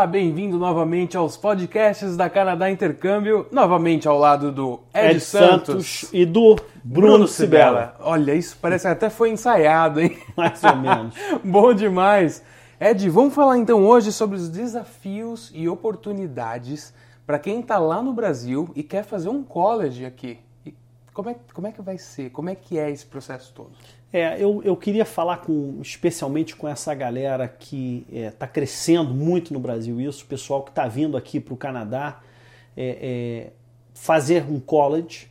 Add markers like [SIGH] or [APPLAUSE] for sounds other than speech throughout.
Olá, bem-vindo novamente aos podcasts da Canadá Intercâmbio, novamente ao lado do Ed, Ed Santos, Santos e do Bruno Cibela. Olha, isso parece que até foi ensaiado, hein? Mais ou menos. [LAUGHS] Bom demais. Ed, vamos falar então hoje sobre os desafios e oportunidades para quem está lá no Brasil e quer fazer um college aqui. E como é, como é que vai ser? Como é que é esse processo todo? É, eu, eu queria falar com, especialmente com essa galera que está é, crescendo muito no Brasil, isso, pessoal que está vindo aqui para o Canadá é, é, fazer um college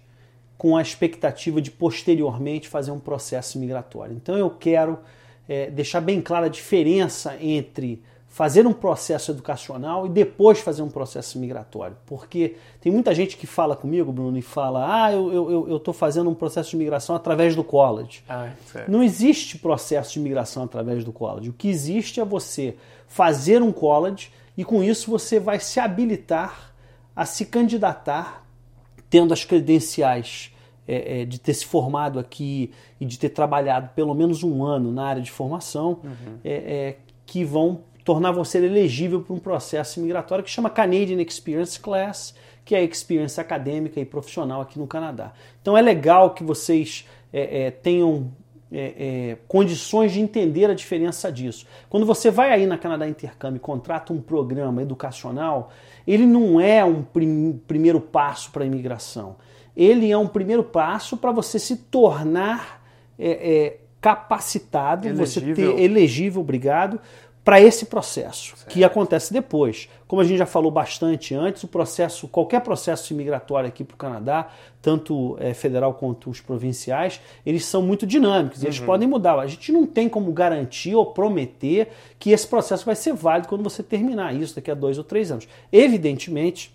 com a expectativa de posteriormente fazer um processo migratório. Então eu quero é, deixar bem clara a diferença entre fazer um processo educacional e depois fazer um processo migratório. Porque tem muita gente que fala comigo, Bruno, e fala: ah, eu estou fazendo um processo de migração através do college. Ah, Não existe processo de migração através do college. O que existe é você fazer um college e com isso você vai se habilitar a se candidatar tendo as credenciais é, é, de ter se formado aqui e de ter trabalhado pelo menos um ano na área de formação, uhum. é, que vão tornar você elegível para um processo migratório que chama Canadian Experience Class, que é a experiência acadêmica e profissional aqui no Canadá. Então é legal que vocês é, é, tenham é, é, condições de entender a diferença disso. Quando você vai aí na Canadá Intercâmbio e contrata um programa educacional, ele não é um prim primeiro passo para a imigração. Ele é um primeiro passo para você se tornar é, é, capacitado, elegível. você ter elegível, obrigado, para esse processo, certo. que acontece depois. Como a gente já falou bastante antes, o processo, qualquer processo imigratório aqui para o Canadá, tanto é, federal quanto os provinciais, eles são muito dinâmicos, uhum. eles podem mudar. A gente não tem como garantir ou prometer que esse processo vai ser válido quando você terminar isso daqui a dois ou três anos. Evidentemente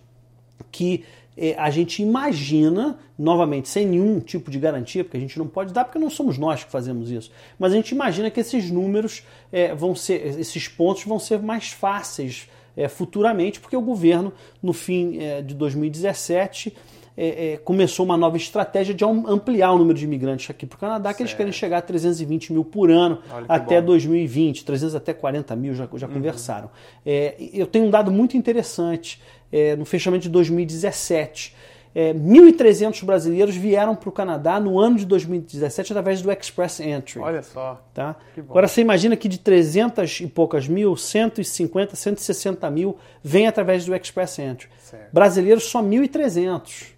que é, a gente imagina, novamente, sem nenhum tipo de garantia, porque a gente não pode dar, porque não somos nós que fazemos isso, mas a gente imagina que esses números é, vão ser, esses pontos vão ser mais fáceis é, futuramente, porque o governo, no fim é, de 2017, é, é, começou uma nova estratégia de ampliar o número de imigrantes aqui para o Canadá, que certo. eles querem chegar a 320 mil por ano até bom. 2020, 300 até 40 mil, já, já uhum. conversaram. É, eu tenho um dado muito interessante é, no fechamento de 2017. É, 1.300 brasileiros vieram para o Canadá no ano de 2017 através do Express Entry. Olha só. Tá? Agora você imagina que de 300 e poucas mil, 150, 160 mil vem através do Express Entry. Certo. Brasileiros só 1.300.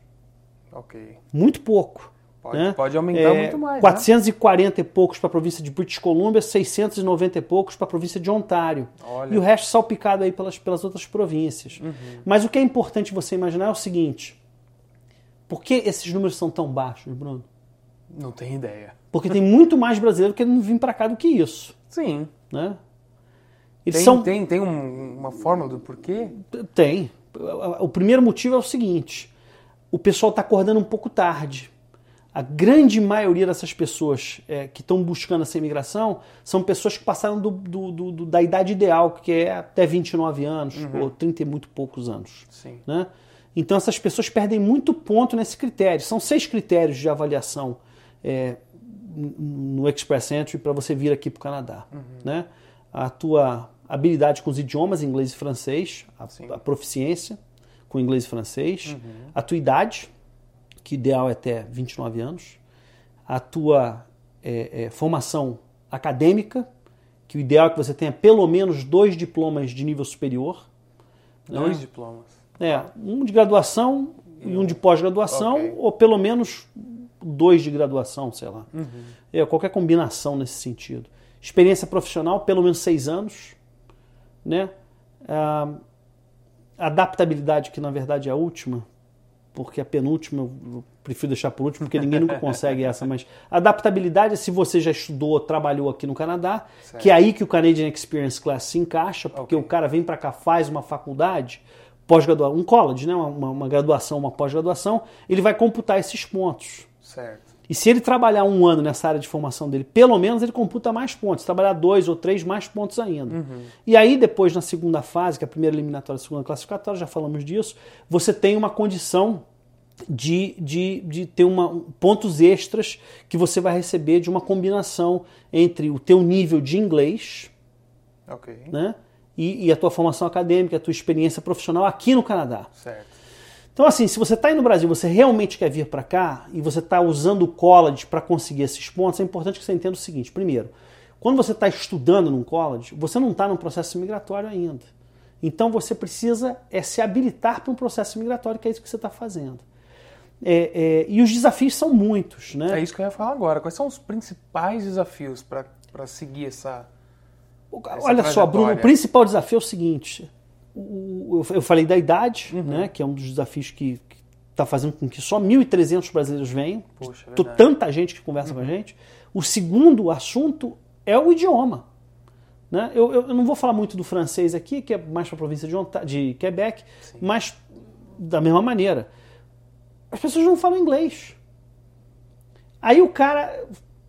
Ok. Muito pouco. Pode, né? pode aumentar é, muito mais. 440 né? e poucos para a província de British Columbia, 690 e poucos para a província de Ontário. Olha. E o resto salpicado aí pelas, pelas outras províncias. Uhum. Mas o que é importante você imaginar é o seguinte: por que esses números são tão baixos, Bruno? Não tenho ideia. Porque tem muito mais brasileiro querendo vir para cá do que isso. Sim. Né? Eles tem, são... tem, tem um, uma fórmula do porquê? Tem. O primeiro motivo é o seguinte: o pessoal está acordando um pouco tarde. A grande maioria dessas pessoas é, que estão buscando essa imigração são pessoas que passaram do, do, do, da idade ideal, que é até 29 anos, uhum. ou 30 e muito poucos anos. Sim. Né? Então essas pessoas perdem muito ponto nesse critério. São seis critérios de avaliação é, no Express Entry para você vir aqui para o Canadá. Uhum. Né? A tua habilidade com os idiomas, inglês e francês, a, a proficiência, com inglês e francês, uhum. a tua idade, que ideal é até 29 anos, a tua é, é, formação acadêmica, que o ideal é que você tenha pelo menos dois diplomas de nível superior. Né? Dois né? diplomas? É, um de graduação e um de pós-graduação, okay. ou pelo menos dois de graduação, sei lá. Uhum. É, qualquer combinação nesse sentido. Experiência profissional, pelo menos seis anos. Né? Ah, adaptabilidade, que na verdade é a última, porque a penúltima eu prefiro deixar por último, porque ninguém nunca [LAUGHS] consegue essa, mas adaptabilidade é se você já estudou, trabalhou aqui no Canadá, certo. que é aí que o Canadian Experience Class se encaixa, porque okay. o cara vem para cá, faz uma faculdade, pós-graduação, um college, né, uma, uma graduação, uma pós-graduação, ele vai computar esses pontos. Certo. E se ele trabalhar um ano nessa área de formação dele, pelo menos ele computa mais pontos. Se trabalhar dois ou três, mais pontos ainda. Uhum. E aí, depois, na segunda fase, que é a primeira eliminatória a segunda classificatória, já falamos disso, você tem uma condição de, de, de ter uma, pontos extras que você vai receber de uma combinação entre o teu nível de inglês okay. né, e, e, a tua formação acadêmica, a tua experiência profissional aqui no Canadá. Certo. Então, assim, se você está aí no Brasil, você realmente quer vir para cá e você está usando o college para conseguir esses pontos, é importante que você entenda o seguinte: primeiro, quando você está estudando num college, você não está num processo migratório ainda. Então você precisa é, se habilitar para um processo migratório, que é isso que você está fazendo. É, é, e os desafios são muitos, né? É isso que eu ia falar agora. Quais são os principais desafios para seguir essa. essa Olha só, Bruno, o principal desafio é o seguinte: o, eu falei da idade, uhum. né, que é um dos desafios que está fazendo com que só 1.300 brasileiros venham. Poxa, é tanta gente que conversa uhum. com a uhum. gente. O segundo assunto é o idioma. Né? Eu, eu, não vou falar muito do francês aqui, que é mais para a província de, de Quebec, Sim. mas da mesma maneira. As pessoas não falam inglês. Aí o cara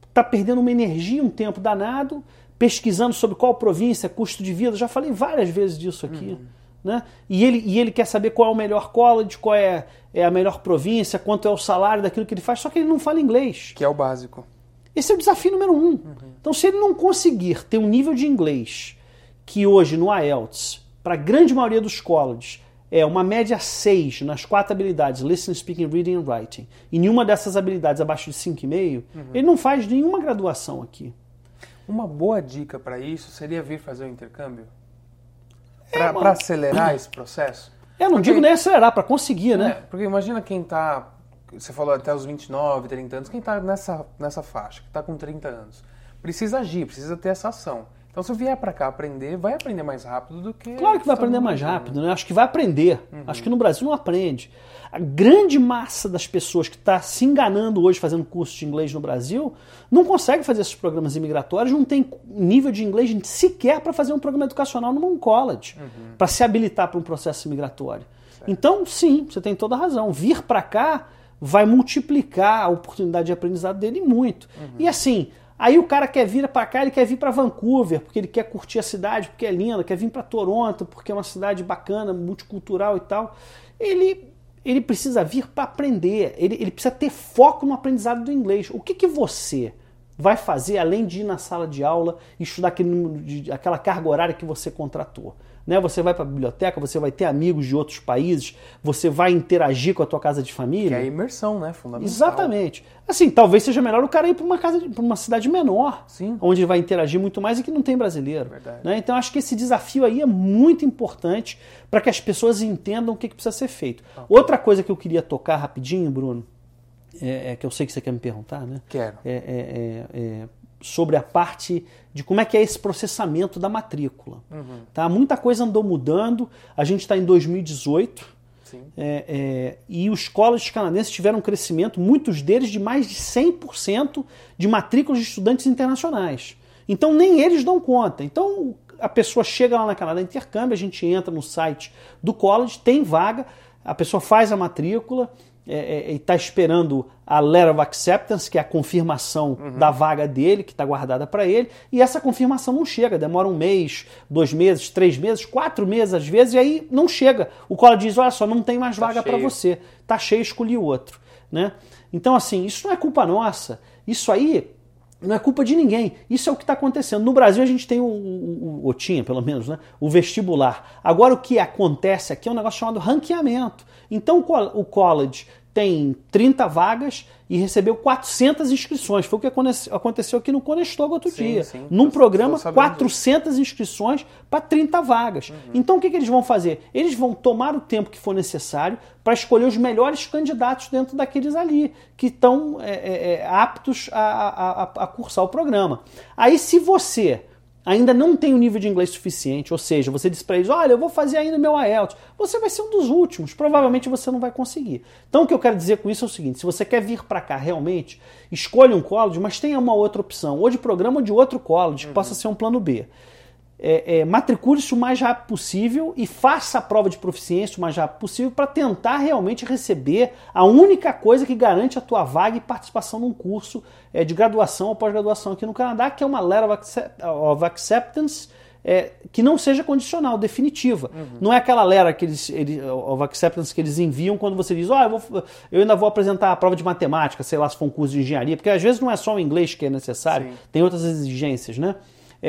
está perdendo uma energia, um tempo danado, pesquisando sobre qual província, custo de vida. Já falei várias vezes disso aqui. Uhum. Né? E, ele, e ele quer saber qual é o melhor college, qual é, é a melhor província, quanto é o salário daquilo que ele faz, só que ele não fala inglês. Que é o básico. Esse é o desafio número um. Uhum. Então, se ele não conseguir ter um nível de inglês que hoje no IELTS, para a grande maioria dos colleges, é uma média 6 nas quatro habilidades, listening, speaking, reading and writing, e nenhuma dessas habilidades abaixo de 5,5, uhum. ele não faz nenhuma graduação aqui. Uma boa dica para isso seria vir fazer o um intercâmbio? Para é, acelerar esse processo? Eu não porque, digo nem acelerar, para conseguir, né? É, porque imagina quem está você falou até os 29, 30 anos, quem está nessa, nessa faixa, que está com 30 anos, precisa agir, precisa ter essa ação. Então, se eu vier para cá aprender, vai aprender mais rápido do que. Claro que vai aprender mais rápido, né? Acho que vai aprender. Uhum. Acho que no Brasil não aprende. A grande massa das pessoas que está se enganando hoje fazendo curso de inglês no Brasil não consegue fazer esses programas imigratórios, não tem nível de inglês sequer para fazer um programa educacional num college, uhum. para se habilitar para um processo imigratório. Certo. Então, sim, você tem toda a razão. Vir para cá vai multiplicar a oportunidade de aprendizado dele muito. Uhum. E assim, aí o cara quer vir para cá, ele quer vir para Vancouver, porque ele quer curtir a cidade, porque é linda, quer vir para Toronto, porque é uma cidade bacana, multicultural e tal. Ele ele precisa vir para aprender, ele, ele precisa ter foco no aprendizado do inglês. O que, que você vai fazer além de ir na sala de aula e estudar aquele, aquela carga horária que você contratou? Né? Você vai para a biblioteca, você vai ter amigos de outros países, você vai interagir com a tua casa de família. Que é a imersão, né? Fundamental. Exatamente. Assim, talvez seja melhor o cara ir para uma casa, para uma cidade menor, Sim. onde ele vai interagir muito mais e que não tem brasileiro. Verdade. Né? Então acho que esse desafio aí é muito importante para que as pessoas entendam o que, que precisa ser feito. Okay. Outra coisa que eu queria tocar rapidinho, Bruno, é, é, que eu sei que você quer me perguntar, né? Quero. É, é, é, é sobre a parte de como é que é esse processamento da matrícula. Uhum. Tá? Muita coisa andou mudando, a gente está em 2018 é, é, e os colleges canadenses tiveram um crescimento, muitos deles de mais de 100% de matrículas de estudantes internacionais. Então nem eles dão conta. Então a pessoa chega lá na Canadá Intercâmbio, a gente entra no site do college, tem vaga, a pessoa faz a matrícula, é, é, está esperando a letter of acceptance, que é a confirmação uhum. da vaga dele, que está guardada para ele, e essa confirmação não chega, demora um mês, dois meses, três meses, quatro meses às vezes, e aí não chega. O college diz: olha só, não tem mais tá vaga para você, tá cheio, escolhi outro. Né? Então, assim, isso não é culpa nossa. Isso aí não é culpa de ninguém. Isso é o que está acontecendo. No Brasil a gente tem o, o, o, tinha pelo menos, né? o vestibular. Agora o que acontece aqui é um negócio chamado ranqueamento. Então o college tem 30 vagas e recebeu 400 inscrições. Foi o que aconteceu aqui no Conestoga outro sim, dia. Sim, Num programa, 400 disso. inscrições para 30 vagas. Uhum. Então o que, que, eles vão fazer? Eles vão tomar o tempo que for necessário para escolher os melhores candidatos dentro daqueles ali, que estão é, é, é, aptos a, a, a, a cursar o programa. Aí se você ainda não tem o um nível de inglês suficiente, ou seja, você diz para eles, olha, eu vou fazer ainda meu IELTS, você vai ser um dos últimos, provavelmente você não vai conseguir. Então o que eu quero dizer com isso é o seguinte, se você quer vir para cá realmente, escolha um college, mas tenha uma outra opção, ou de programa ou de outro college, que uhum. possa ser um plano B é, é, matricule-se o mais rápido possível e faça a prova de proficiência o mais rápido possível para tentar realmente receber a única coisa que garante a tua vaga e participação num curso é, de graduação ou pós-graduação aqui no Canadá, que é uma Letter of Acceptance é, que não seja condicional, definitiva. Uhum. Não é aquela letter que eles, eles, of acceptance que eles enviam quando você diz, oh, eu, vou, eu ainda vou apresentar a prova de matemática, sei lá se for um curso de engenharia, porque às vezes não é só o inglês que é necessário, Sim. tem outras exigências, né?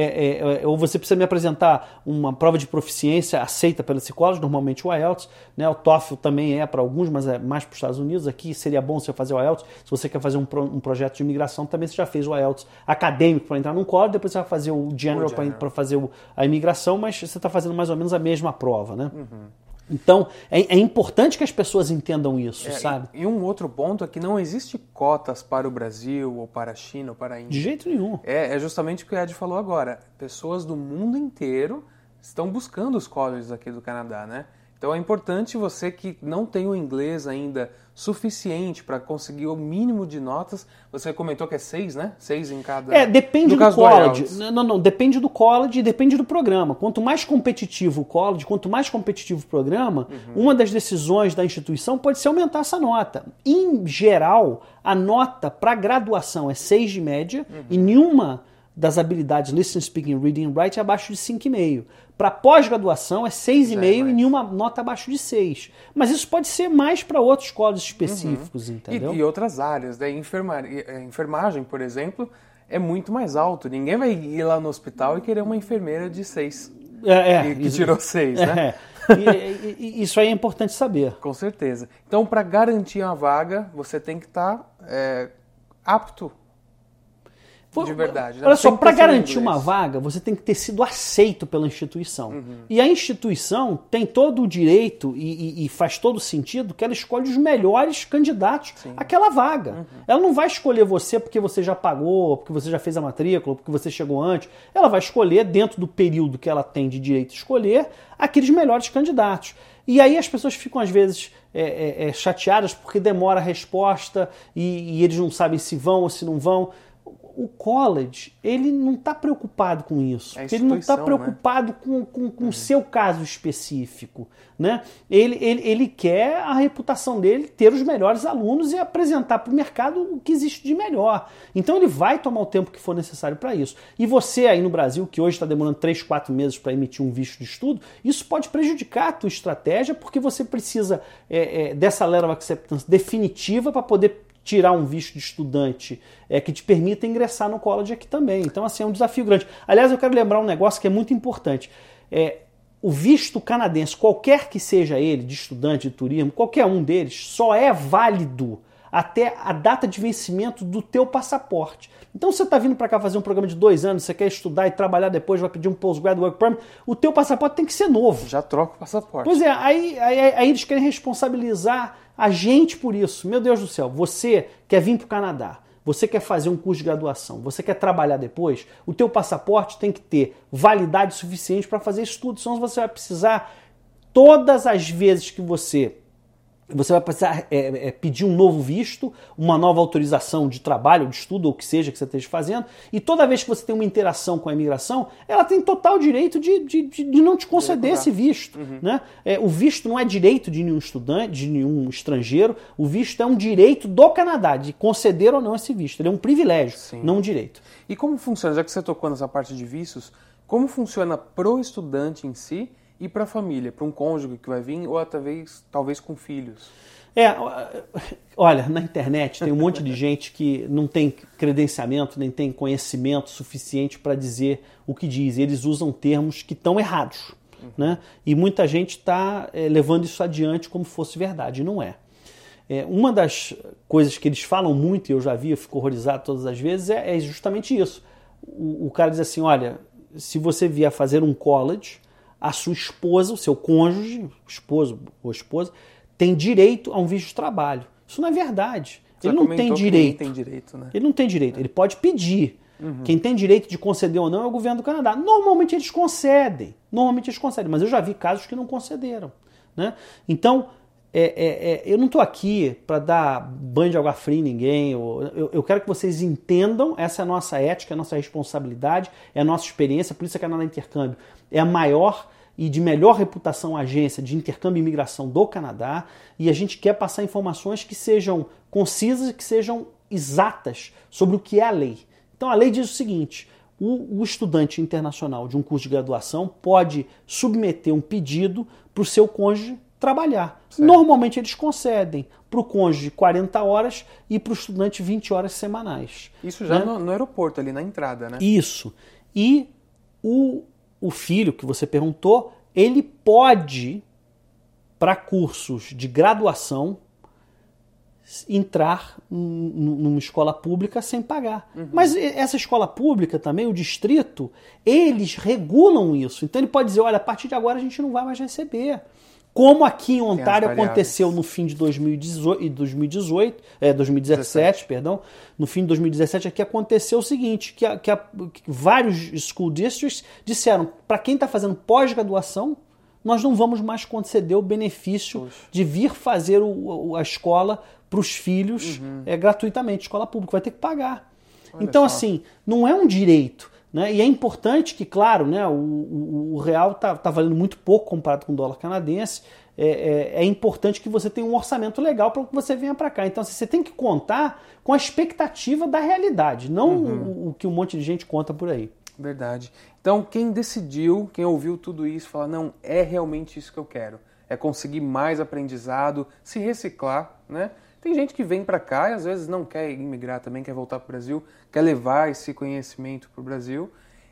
É, é, ou você precisa me apresentar uma prova de proficiência aceita pelo psicólogo, normalmente o IELTS, né? o TOEFL também é para alguns, mas é mais para os Estados Unidos. Aqui seria bom você fazer o IELTS. Se você quer fazer um, pro, um projeto de imigração, também você já fez o IELTS acadêmico para entrar num college, depois você vai fazer o General, general. para fazer o, a imigração, mas você está fazendo mais ou menos a mesma prova, né? Uhum. Então, é, é, importante que as pessoas entendam isso, é, sabe? E, e, um outro ponto é que não existe cotas para o Brasil, ou para a China, ou para a Índia. De jeito nenhum. É, é justamente o que o Ed falou agora. Pessoas do mundo inteiro estão buscando os colleges aqui do Canadá, né? Então é importante você que não tem o inglês ainda suficiente para conseguir o mínimo de notas. Você comentou que é seis, né? Seis em cada. É, depende do college. Do não, não, depende do college e depende do programa. Quanto mais competitivo o college, quanto mais competitivo o programa, uhum. uma das decisões da instituição pode ser aumentar essa nota. Em geral, a nota para graduação é seis de média uhum. e nenhuma das habilidades listening, speaking, reading and writing é abaixo de 5,5. Para pós-graduação é 6,5 é e nenhuma nota abaixo de 6. Mas isso pode ser mais para outros códigos específicos, uhum. entendeu? E, e, outras áreas, né? Enfermar, é, enfermagem, por exemplo, é muito mais alto. Ninguém vai ir lá no hospital e querer uma enfermeira de 6. É, é, que, tirou 6, né? É. [LAUGHS] E, e, isso aí é importante saber. Com certeza. Então, para garantir uma vaga, você tem que estar tá, é, de verdade. Né? Olha só, para garantir uma vaga, você tem que ter sido aceito pela instituição. Uhum. E a instituição tem todo o direito e, e, e, faz todo sentido que ela escolhe os melhores candidatos Sim. àquela vaga. Uhum. Ela não vai escolher você porque você já pagou, porque você já fez a matrícula, porque você chegou antes. Ela vai escolher, dentro do período que ela tem de direito de escolher, aqueles melhores candidatos. E aí as pessoas ficam, às vezes, é, é, é chateadas porque demora a resposta e, e eles não sabem se vão ou se não vão o college, ele não está preocupado com isso. É ele não está né? preocupado né? com, com, com o uhum. seu caso específico. Né? Ele, ele, ele quer a reputação dele ter os melhores alunos e apresentar para o mercado o que existe de melhor. Então ele vai tomar o tempo que for necessário para isso. E você aí no Brasil, que hoje está demorando 3, 4 meses para emitir um visto de estudo, isso pode prejudicar a tua estratégia, porque você precisa é, é, dessa letter of acceptance definitiva para poder tirar um visto de estudante é, que te permita ingressar no college aqui também. Então, assim, é um desafio grande. Aliás, eu quero lembrar um negócio que é muito importante. É, o visto canadense, qualquer que seja ele, de estudante de turismo, qualquer um deles, só é válido até a data de vencimento do teu passaporte. Então você está vindo para cá fazer um programa de dois anos, você quer estudar e trabalhar depois, vai pedir um postgrad work permit, o teu passaporte tem que ser novo. Já troca o passaporte. Pois é, aí, aí, aí eles querem responsabilizar a gente por isso. Meu Deus do céu, você quer vir para o Canadá, você quer fazer um curso de graduação, você quer trabalhar depois, o teu passaporte tem que ter validade suficiente para fazer estudo, senão você vai precisar todas as vezes que você você vai precisar é, é, pedir um novo visto, uma nova autorização de trabalho, de estudo, ou o que seja que você esteja fazendo, e toda vez que você tem uma interação com a imigração, ela tem total direito de, de, de não te conceder esse visto. Uhum. Né? É, o visto não é direito de nenhum estudante, de nenhum estrangeiro, o visto é um direito do Canadá, de conceder ou não esse visto. Ele é um privilégio, Sim. não um direito. E como funciona, já que você tocou nessa parte de vistos, como funciona pro estudante em si? E para a família, para um cônjuge que vai vir, ou talvez, talvez com filhos? É, olha, na internet tem um monte de gente que não tem credenciamento, nem tem conhecimento suficiente para dizer o que diz. Eles usam termos que estão errados. Uhum. Né? E muita gente está é, levando isso adiante como fosse verdade, e não é. é. Uma das coisas que eles falam muito, e eu já vi, eu fico horrorizado todas as vezes, é, é justamente isso. O, o cara diz assim: olha, se você vier fazer um college, a sua esposa, o seu cônjuge, esposo ou esposa, tem direito a um visto de trabalho. Isso não é verdade. Você ele não tem direito. tem direito né? Ele não tem direito. Ele pode pedir. Uhum. Quem tem direito de conceder ou não é o governo do Canadá. Normalmente eles concedem. Normalmente eles concedem, mas eu já vi casos que não concederam. Né? Então, é, é, é, eu não estou aqui para dar banho de água fria em ninguém. Eu, eu, quero que vocês entendam, essa é a nossa ética, é a nossa responsabilidade, é a nossa experiência, por isso é a Canadá Intercâmbio é a maior e de melhor reputação agência de intercâmbio e imigração do Canadá, e a gente quer passar informações que sejam concisas, que sejam exatas sobre o que é a lei. Então a lei diz o seguinte: o estudante internacional de um curso de graduação pode submeter um pedido para o seu cônjuge trabalhar. Certo. Normalmente eles concedem para o cônjuge 40 horas e para o estudante 20 horas semanais. Isso já né? no, no, aeroporto, ali na entrada, né? Isso. E o, o filho que você perguntou, ele pode, para cursos de graduação, entrar numa escola pública sem pagar. Uhum. Mas essa escola pública também, o distrito, eles regulam isso. Então ele pode dizer, olha, a partir de agora a gente não vai mais receber. Como aqui em Ontário aconteceu no fim de 2018, 2018 é, 2017, 17. perdão, no fim de 2017 aqui aconteceu o seguinte, que, a, que, a, que vários school districts disseram, para quem está fazendo pós-graduação, nós não vamos mais conceder o benefício de vir fazer o, a escola para os filhos uhum. é, gratuitamente, escola pública, vai ter que pagar. Olha então, só. assim, não é um direito. Né? E é importante que, claro, né, o, o, o real está tá valendo muito pouco comparado com o dólar canadense. É, é, é importante que você tenha um orçamento legal para que você venha para cá. Então, assim, você tem que contar com a expectativa da realidade, não uhum. o, o, que um monte de gente conta por aí. Verdade. Então, quem decidiu, quem ouviu tudo isso, fala: não, é realmente isso que eu quero. É conseguir mais aprendizado, se reciclar, né? Tem gente que vem para cá e às vezes não quer imigrar também, quer voltar para o Brasil, quer levar esse conhecimento para o Brasil,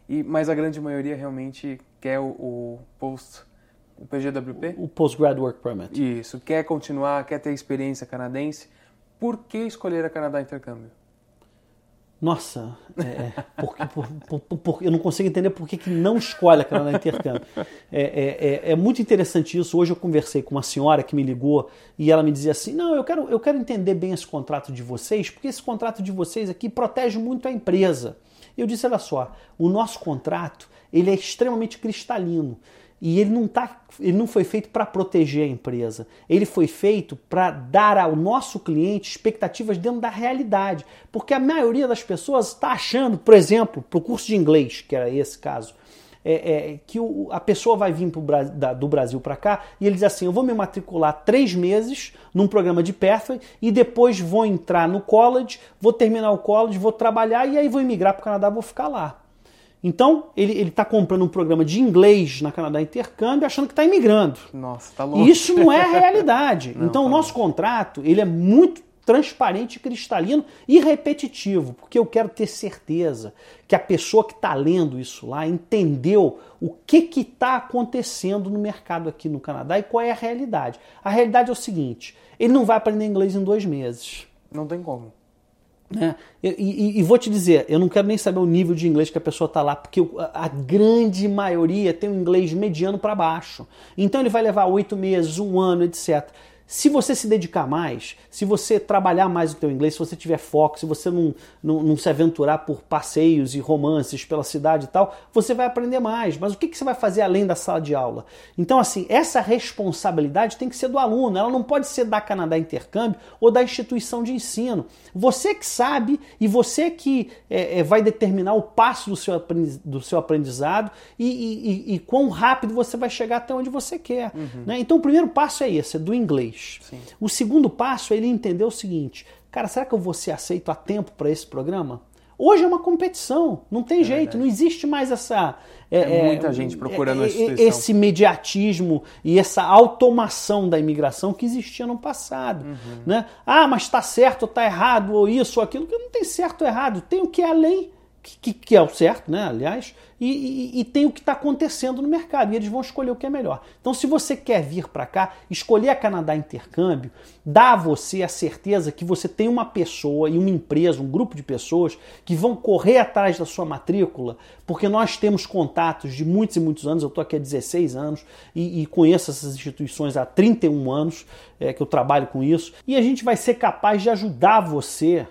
e, mas a grande maioria realmente quer o, o post, o PGWP? O Postgrad Work Permit. Isso, quer continuar, quer ter experiência canadense. Por que escolher a Canadá Intercâmbio? Nossa, é, é porque, por, por, por, eu não consigo entender por que, que não escolhe a Canadá Intercâmbio. É, é, é, é, muito interessante isso. Hoje eu conversei com uma senhora que me ligou e ela me dizia assim: Não, eu quero, eu quero entender bem esse contrato de vocês, porque esse contrato de vocês aqui protege muito a empresa. Eu disse: Olha só, o nosso contrato ele é extremamente cristalino. E ele não, tá, ele não foi feito para proteger a empresa. Ele foi feito para dar ao nosso cliente expectativas dentro da realidade. Porque a maioria das pessoas está achando, por exemplo, para o curso de inglês, que era esse caso, é, é, que o, a pessoa vai vir pro, da, do Brasil para cá e ele diz assim: eu vou me matricular três meses num programa de Pathway e depois vou entrar no college, vou terminar o college, vou trabalhar e aí vou imigrar para o Canadá, vou ficar lá. Então, ele está comprando um programa de inglês na Canadá Intercâmbio achando que está imigrando. Nossa, tá louco. Isso não é a [LAUGHS] realidade. Não, então, tá o nosso louco. contrato, ele é muito transparente, cristalino e repetitivo, porque eu quero ter certeza que a pessoa que está lendo isso lá entendeu o que está acontecendo no mercado aqui no Canadá e qual é a realidade. A realidade é o seguinte: ele não vai aprender inglês em dois meses. Não tem como. Né? E, e, e, vou te dizer, eu não quero nem saber o nível de inglês que a pessoa está lá, porque a grande maioria tem um inglês mediano para baixo. Então ele vai levar oito meses, um ano, etc. Se você se dedicar mais, se você trabalhar mais o teu inglês, se você tiver foco, se você não, não, não, se aventurar por passeios e romances pela cidade e tal, você vai aprender mais. Mas o que, que você vai fazer além da sala de aula? Então, assim, essa responsabilidade tem que ser do aluno, ela não pode ser da Canadá Intercâmbio ou da instituição de ensino. Você que sabe e você que é, é, vai determinar o passo do seu, do seu aprendizado e, e, e, e, quão rápido você vai chegar até onde você quer. Uhum. Né? Então, o primeiro passo é esse, é do inglês. Sim. O segundo passo é ele entender o seguinte: cara, será que eu vou ser aceito a tempo para esse programa? Hoje é uma competição, não tem é jeito, verdade. não existe mais essa. É, é muita gente procurando é, esse mediatismo e essa automação da imigração que existia no passado. Uhum. Né? Ah, mas está certo ou está errado, ou isso ou aquilo, que não tem certo ou errado, tem o que é a lei que, que, é o certo, né? Aliás, e, e, e tem o que está acontecendo no mercado e eles vão escolher o que é melhor. Então, se você quer vir para cá, escolher a Canadá Intercâmbio, dá a você a certeza que você tem uma pessoa e uma empresa, um grupo de pessoas que vão correr atrás da sua matrícula, porque nós temos contatos de muitos e muitos anos. Eu estou aqui há 16 anos e, e, conheço essas instituições há 31 anos é, que eu trabalho com isso, e a gente vai ser capaz de ajudar você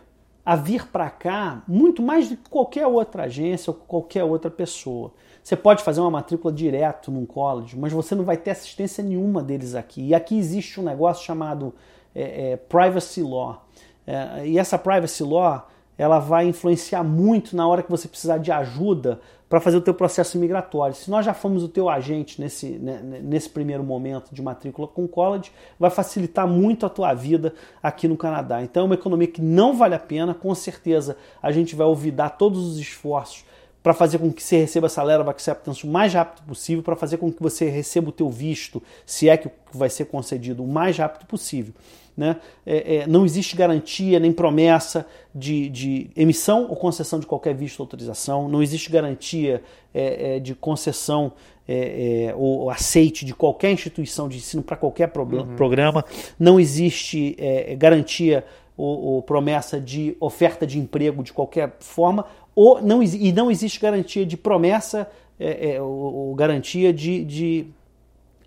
a vir para cá muito mais do que qualquer outra agência ou qualquer outra pessoa. Você pode fazer uma matrícula direto num college, mas você não vai ter assistência nenhuma deles aqui. E aqui existe um negócio chamado é, é, Privacy Law. É, e essa Privacy Law ela vai influenciar muito na hora que você precisar de ajuda para fazer o teu processo migratório. Se nós já fomos o teu agente nesse, né, nesse primeiro momento de matrícula com college, vai facilitar muito a tua vida aqui no Canadá. Então é uma economia que não vale a pena, com certeza a gente vai olvidar todos os esforços para fazer com que você receba essa letter of acceptance o mais rápido possível, para fazer com que você receba o teu visto, se é que vai ser concedido, o mais rápido possível. Né? É, é, não existe garantia nem promessa de, de, emissão ou concessão de qualquer visto ou autorização, não existe garantia é, é de concessão é, é, ou aceite de qualquer instituição de ensino para qualquer uhum. programa, não existe garantia ou, ou, promessa de oferta de emprego de qualquer forma, ou não, e não existe garantia de promessa ou, ou garantia de, de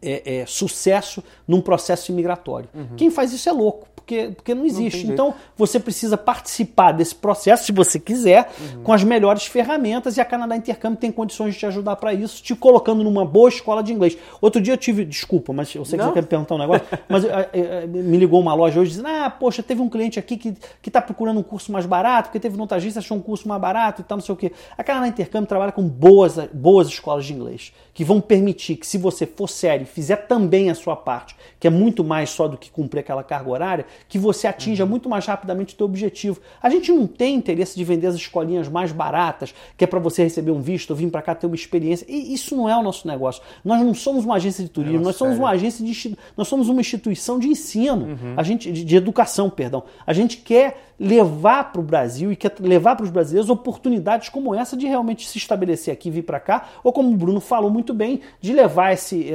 é, é, sucesso num processo imigratório. Uhum. Quem faz isso é louco porque, porque não existe. Não então você precisa participar desse processo, se você quiser, uhum. com as melhores ferramentas e a Canadá Intercâmbio tem condições de te ajudar para isso, te colocando numa boa escola de inglês. Outro dia eu tive, desculpa, mas eu sei que não? você quer me perguntar um negócio, [LAUGHS] mas eh, eh, me ligou uma loja hoje dizendo: ah, poxa, teve um cliente aqui que está procurando um curso mais barato, porque teve agência, achou um curso mais barato e tal, não sei o quê. A Canadá Intercâmbio trabalha com boas, boas escolas de inglês, que vão permitir que, se você for sério e fizer também a sua parte, que é muito mais só do que cumprir aquela carga horária, que você atinja uhum. muito mais rapidamente o teu objetivo. A gente não tem interesse de vender as escolinhas mais baratas, que é para você receber um visto, vir para cá ter uma experiência. E isso não é o nosso negócio. Nós não somos uma agência de turismo, é nós somos sério. uma agência de nós somos uma instituição de ensino, uhum. a gente de, de educação, perdão. A gente quer levar para o Brasil e quer levar para os brasileiros oportunidades como essa de realmente se estabelecer aqui, vir para cá, ou como o Bruno falou muito bem, de levar esse,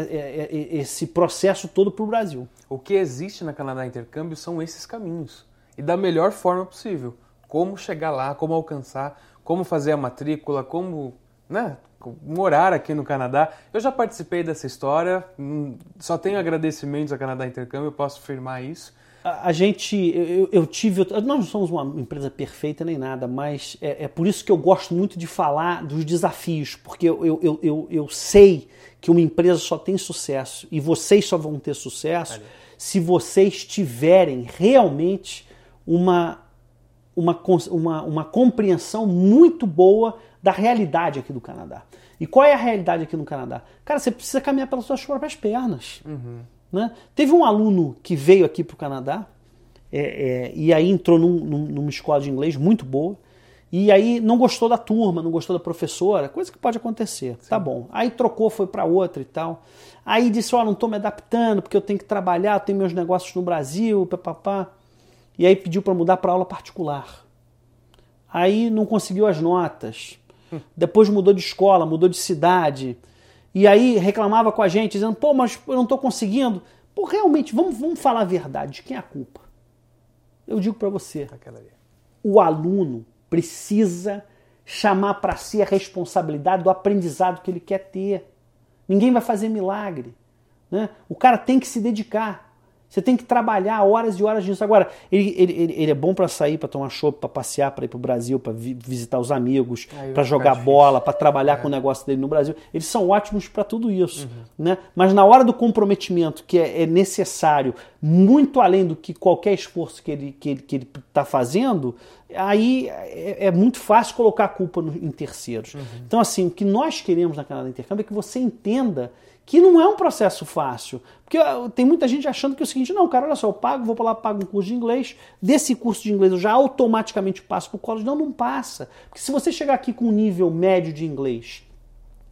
esse processo todo para o Brasil. O que existe na Canadá Intercâmbio são esses caminhos e da melhor forma possível. Como chegar lá, como alcançar, como fazer a matrícula, como né, morar aqui no Canadá. Eu já participei dessa história, hum, só tenho agradecimentos à Canadá Intercâmbio, eu posso afirmar isso. A, a gente, eu, eu, tive, nós não somos uma empresa perfeita nem nada, mas é, é, por isso que eu gosto muito de falar dos desafios, porque eu, eu, eu, eu sei que uma empresa só tem sucesso e vocês só vão ter sucesso se vocês tiverem realmente uma, uma, uma, uma compreensão muito boa da realidade aqui do Canadá. E qual é a realidade aqui no Canadá? Cara, você precisa caminhar pelas suas próprias pernas. Uhum. Né? Teve um aluno que veio aqui para o Canadá é, é, e aí entrou num, num, numa escola de inglês muito boa e aí não gostou da turma, não gostou da professora, coisa que pode acontecer. Sim. Tá bom. Aí trocou, foi para outra e tal. Aí disse: Ó, oh, não estou me adaptando porque eu tenho que trabalhar, tenho meus negócios no Brasil, papapá. E aí pediu para mudar para aula particular. Aí não conseguiu as notas. Hum. Depois mudou de escola, mudou de cidade. E aí reclamava com a gente, dizendo: pô, mas eu não estou conseguindo. Pô, realmente, vamos, vamos falar a verdade. De quem é a culpa? Eu digo para você: o aluno precisa chamar para si a responsabilidade do aprendizado que ele quer ter. Ninguém vai fazer milagre. Né? O cara tem que se dedicar. Você tem que trabalhar horas e horas nisso. Agora, ele, ele, ele é bom para sair, para tomar chopp, para passear, para ir para o Brasil, para vi, visitar os amigos, para jogar bola, para trabalhar é. com o negócio dele no Brasil. Eles são ótimos para tudo isso. Uhum. Né? Mas na hora do comprometimento, que é, é, necessário, muito além do que qualquer esforço que ele está que ele, que ele tá fazendo, aí é, é, muito fácil colocar a culpa no, em terceiros. Uhum. Então, assim, o que nós queremos na Canadá Intercâmbio é que você entenda que não é um processo fácil. Porque tem muita gente achando que é o seguinte, não, cara, olha só, eu pago, vou para lá, pago um curso de inglês, desse curso de inglês eu já automaticamente passo para o college. Não, não passa. Porque se você chegar aqui com um nível médio de inglês,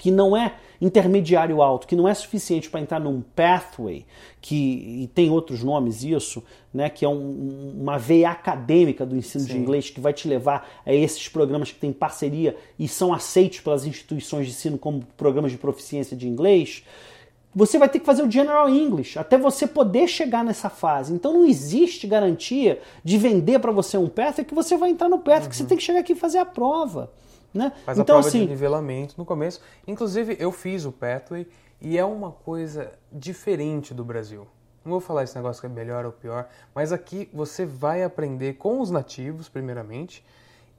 que não é intermediário alto, que não é suficiente para entrar num pathway, que e tem outros nomes isso, né, que é um, uma veia acadêmica do ensino Sim. de inglês que vai te levar a esses programas que têm parceria e são aceitos pelas instituições de ensino como programas de proficiência de inglês. Você vai ter que fazer o General English até você poder chegar nessa fase. Então não existe garantia de vender para você um pathway que você vai entrar no pathway, uhum. que você uhum. tem que chegar aqui e fazer a prova. Né? Faz então, a prova assim, de nivelamento no começo. Inclusive, eu fiz o Pathway e é uma coisa diferente do Brasil. Não vou falar esse negócio que é melhor ou pior, mas aqui você vai aprender com os nativos, primeiramente.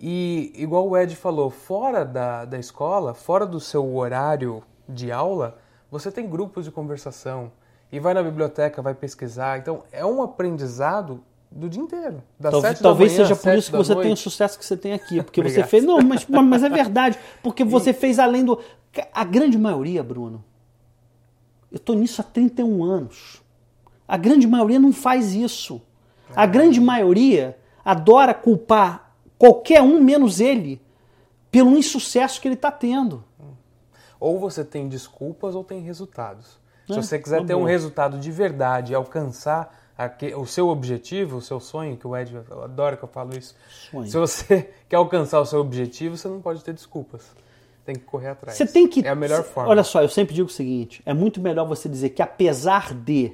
E, igual o Ed falou, fora da, da escola, fora do seu horário de aula, você tem grupos de conversação. E vai na biblioteca, vai pesquisar. Então, é um aprendizado do dia inteiro. Das talvez, talvez manhã, seja por isso que você noite. tem o sucesso que você tem aqui. Porque [LAUGHS] você fez. Não, mas, mas é verdade. Porque você fez além do. A grande maioria, Bruno. Eu estou nisso há 31 anos. A grande maioria não faz isso. A grande maioria adora culpar qualquer um menos ele pelo insucesso que ele está tendo. Ou você tem desculpas ou tem resultados. Se É, você quiser uma ter um resultado de verdade e alcançar o seu objetivo, o seu sonho, que o Ed adora que eu falo isso. Sonho. Se você [LAUGHS] quer alcançar o seu objetivo, você não pode ter desculpas. Tem que correr atrás. Você tem que. É a melhor forma. Olha só, eu sempre digo o seguinte: é muito melhor você dizer que apesar de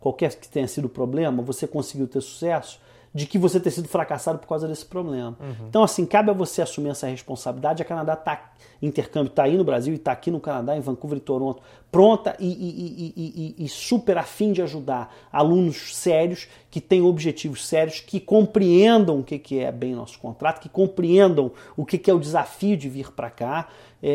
qualquer que tenha sido o problema, você conseguiu ter sucesso, de que você ter sido fracassado por causa desse problema. Uhum. Então, assim, cabe a você assumir essa responsabilidade. A Canadá tá intercâmbio está aí no Brasil e está aqui no Canadá, em Vancouver e Toronto, pronta e, e- e- e- super afim de ajudar alunos sérios que têm objetivos sérios, que compreendam o que, que é bem nosso contrato, que compreendam o que, que é o desafio de vir para cá. É, é,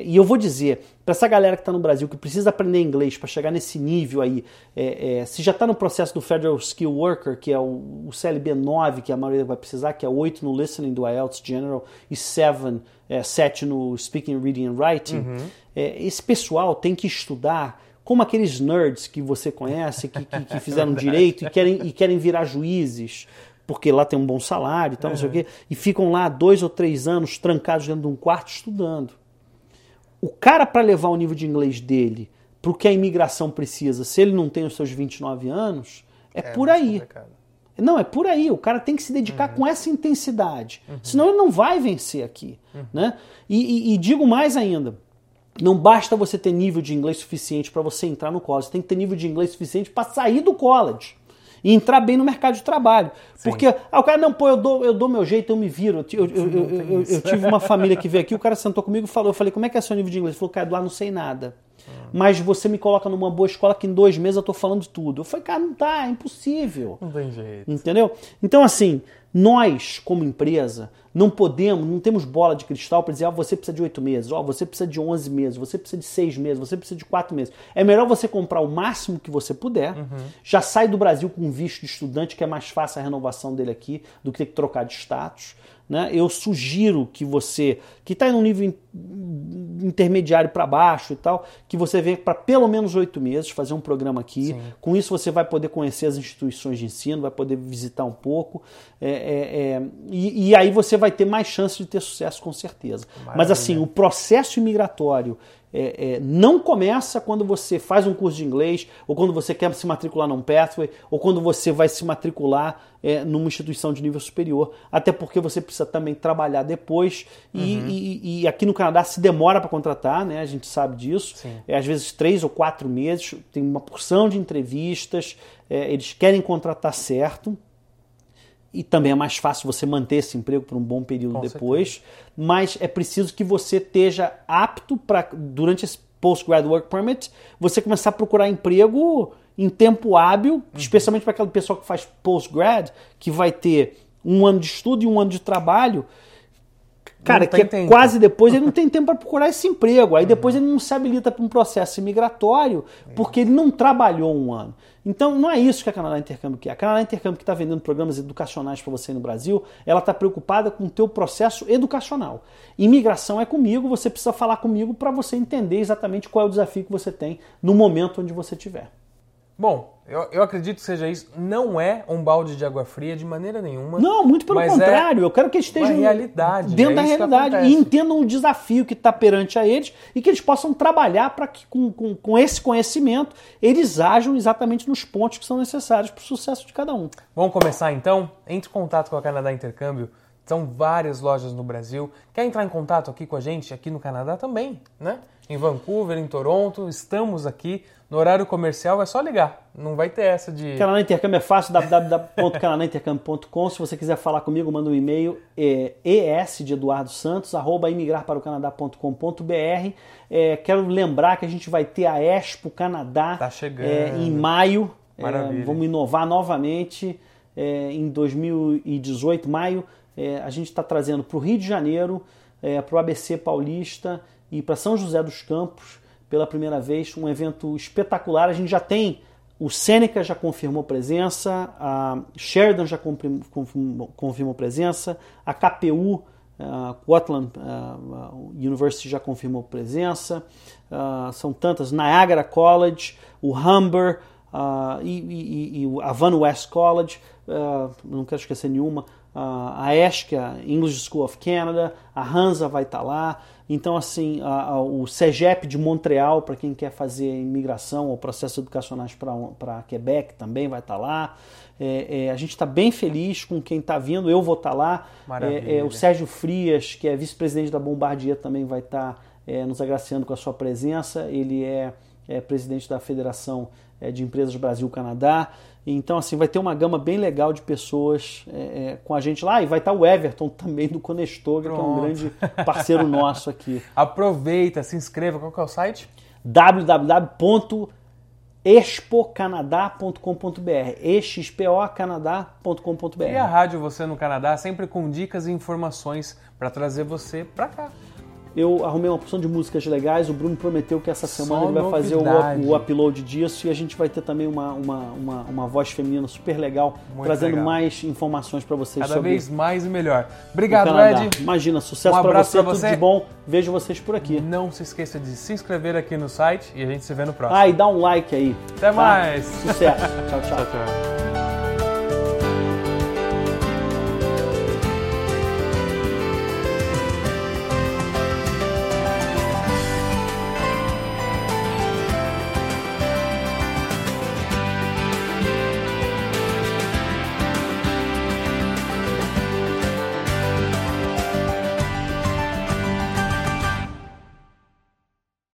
é, e eu vou dizer, para essa galera que está no Brasil, que precisa aprender inglês para chegar nesse nível aí, é, é, se já está no processo do Federal Skill Worker, que é o, o CLB 9, que a maioria vai precisar, que é 8 no Listening do IELTS General e 7, é, 7 no Speaking, Reading and Writing, é, esse pessoal tem que estudar como aqueles nerds que você conhece, que, que, que [LAUGHS] fizeram direito e querem, e querem virar juízes, porque lá tem um bom salário e tal, não sei o quê, e ficam lá dois ou três anos trancados dentro de um quarto estudando. O cara, para levar o nível de inglês dele para o que a imigração precisa, se ele não tem os seus 29 anos, é, por mais aí. complicado. Não, é por aí. O cara tem que se dedicar com essa intensidade. Senão ele não vai vencer aqui. Né? E, e- e digo mais ainda. Não basta você ter nível de inglês suficiente para você entrar no college. Você tem que ter nível de inglês suficiente para sair do college. E entrar bem no mercado de trabalho. Porque ah, o cara, não, pô, eu dou, eu dou meu jeito, eu me viro. Eu, eu- eu- eu- eu- eu tive uma família que veio aqui, o cara sentou comigo e falou, eu falei, como é que é seu nível de inglês? Ele falou, cara, lá não sei nada. Mas você me coloca numa boa escola que em dois meses eu tô falando de tudo. Eu falei, cara, não tá, é impossível. Não tem jeito. Entendeu? Então, assim, nós, como empresa, não podemos, não temos bola de cristal para dizer, ó, você precisa de oito meses, ó, você precisa de 11 meses, você precisa de seis meses, você precisa de quatro meses. É melhor você comprar o máximo que você puder, já sai do Brasil com visto de estudante, que é mais fácil a renovação dele aqui do que ter que trocar de status. Né? Eu sugiro que você, que está em um nível in- intermediário para baixo e tal, que você venha para pelo menos oito meses fazer um programa aqui. Com isso você vai poder conhecer as instituições de ensino, vai poder visitar um pouco, é, é, é, e, e aí você vai ter mais chance de ter sucesso com certeza. Mas Maravilha. assim, o processo imigratório é, é, não começa quando você faz um curso de inglês, ou quando você quer se matricular num pathway, ou quando você vai se matricular é, numa instituição de nível superior, até porque você precisa também trabalhar depois, e, e- e aqui no Canadá se demora para contratar, né? a gente sabe disso, é, às vezes três ou quatro meses, tem uma porção de entrevistas, é, eles querem contratar certo, e também é mais fácil você manter esse emprego por um bom período Com depois, mas é preciso que você esteja apto para, durante esse Postgrad Work Permit, você começar a procurar emprego em tempo hábil, Uhum. especialmente para aquela pessoa que faz postgrad, que vai ter um ano de estudo e um ano de trabalho. Cara, que é tempo. quase depois ele não tem [LAUGHS] tempo para procurar esse emprego. Aí depois ele não se habilita para um processo imigratório porque ele não trabalhou um ano. Então não é isso que a Canadá Intercâmbio quer. A Canadá Intercâmbio que está vendendo programas educacionais para você no Brasil, ela está preocupada com o teu processo educacional. Imigração é comigo, você precisa falar comigo para você entender exatamente qual é o desafio que você tem no momento onde você estiver. Bom, eu, eu acredito que seja isso. Não é um balde de água fria de maneira nenhuma. Não, muito pelo mas contrário. eu quero que eles estejam realidade, dentro é da realidade e entendam o desafio que está perante a eles e que eles possam trabalhar para que, com, com, com esse conhecimento, eles ajam exatamente nos pontos que são necessários para o sucesso de cada um. Vamos começar então? Entre em contato com a Canadá Intercâmbio. São várias lojas no Brasil. Quer entrar em contato aqui com a gente, aqui no Canadá também, né? Em Vancouver, em Toronto, estamos aqui. No horário comercial é só ligar. Não vai ter essa de. Canadá Intercâmbio é fácil, www.canadaintercâmbio.com. Se você quiser falar comigo, manda um e-mail, é es de Eduardo Santos, arroba imigrarparaocanadá.com.br. É, quero lembrar que a gente vai ter a Expo Canadá Tá chegando. é, em maio. É, Maravilha. vamos inovar novamente é, em 2018, maio. É, a gente está trazendo para o Rio de Janeiro, para o ABC Paulista e para São José dos Campos pela primeira vez, um evento espetacular. A gente já tem o Seneca já confirmou presença, a Sheridan já confirmou, confirmou- presença, a KPU, a Cortland ah, University já confirmou presença, ah, são tantas, Niagara College, o Humber ah, e, o Van West College, não quero esquecer nenhuma, a, ESC, a English School of Canada, a Hansa vai estar lá. Então, assim, a, a, o CEGEP de Montreal, para quem quer fazer imigração ou processos educacionais para Quebec, também vai estar lá. É, é, a gente está bem feliz com quem está vindo, eu vou estar lá. É, é, o Sérgio Frias, que é vice-presidente da Bombardier, também vai estar é, nos agraciando com a sua presença. Ele é, é presidente da Federação de Empresas Brasil-Canadá. Então, assim, vai ter uma gama bem legal de pessoas é, é, com a gente lá. E vai estar o Everton [LAUGHS] também do Conestoga, Pronto. que é um grande parceiro nosso aqui. [LAUGHS] Aproveita, se inscreva. Qual que é o site? www.expocanadá.com.br expocanadá.com.br E a Rádio Você no Canadá, sempre com dicas e informações para trazer você para cá. Eu arrumei uma porção de músicas legais. O Bruno prometeu que essa semana Só ele vai novidade. fazer o, o, upload disso e a gente vai ter também uma, uma, uma, uma voz feminina super legal, Muito trazendo legal. mais informações para vocês. Cada vez mais e melhor. Obrigado, Ed. Imagina, sucesso um para você, pra você, tudo de bom. Vejo vocês por aqui. Não se esqueça de se inscrever aqui no site e a gente se vê no próximo. Ah, e dá um like aí. Até tá? mais. Sucesso. [LAUGHS] tchau, tchau. tchau, tchau.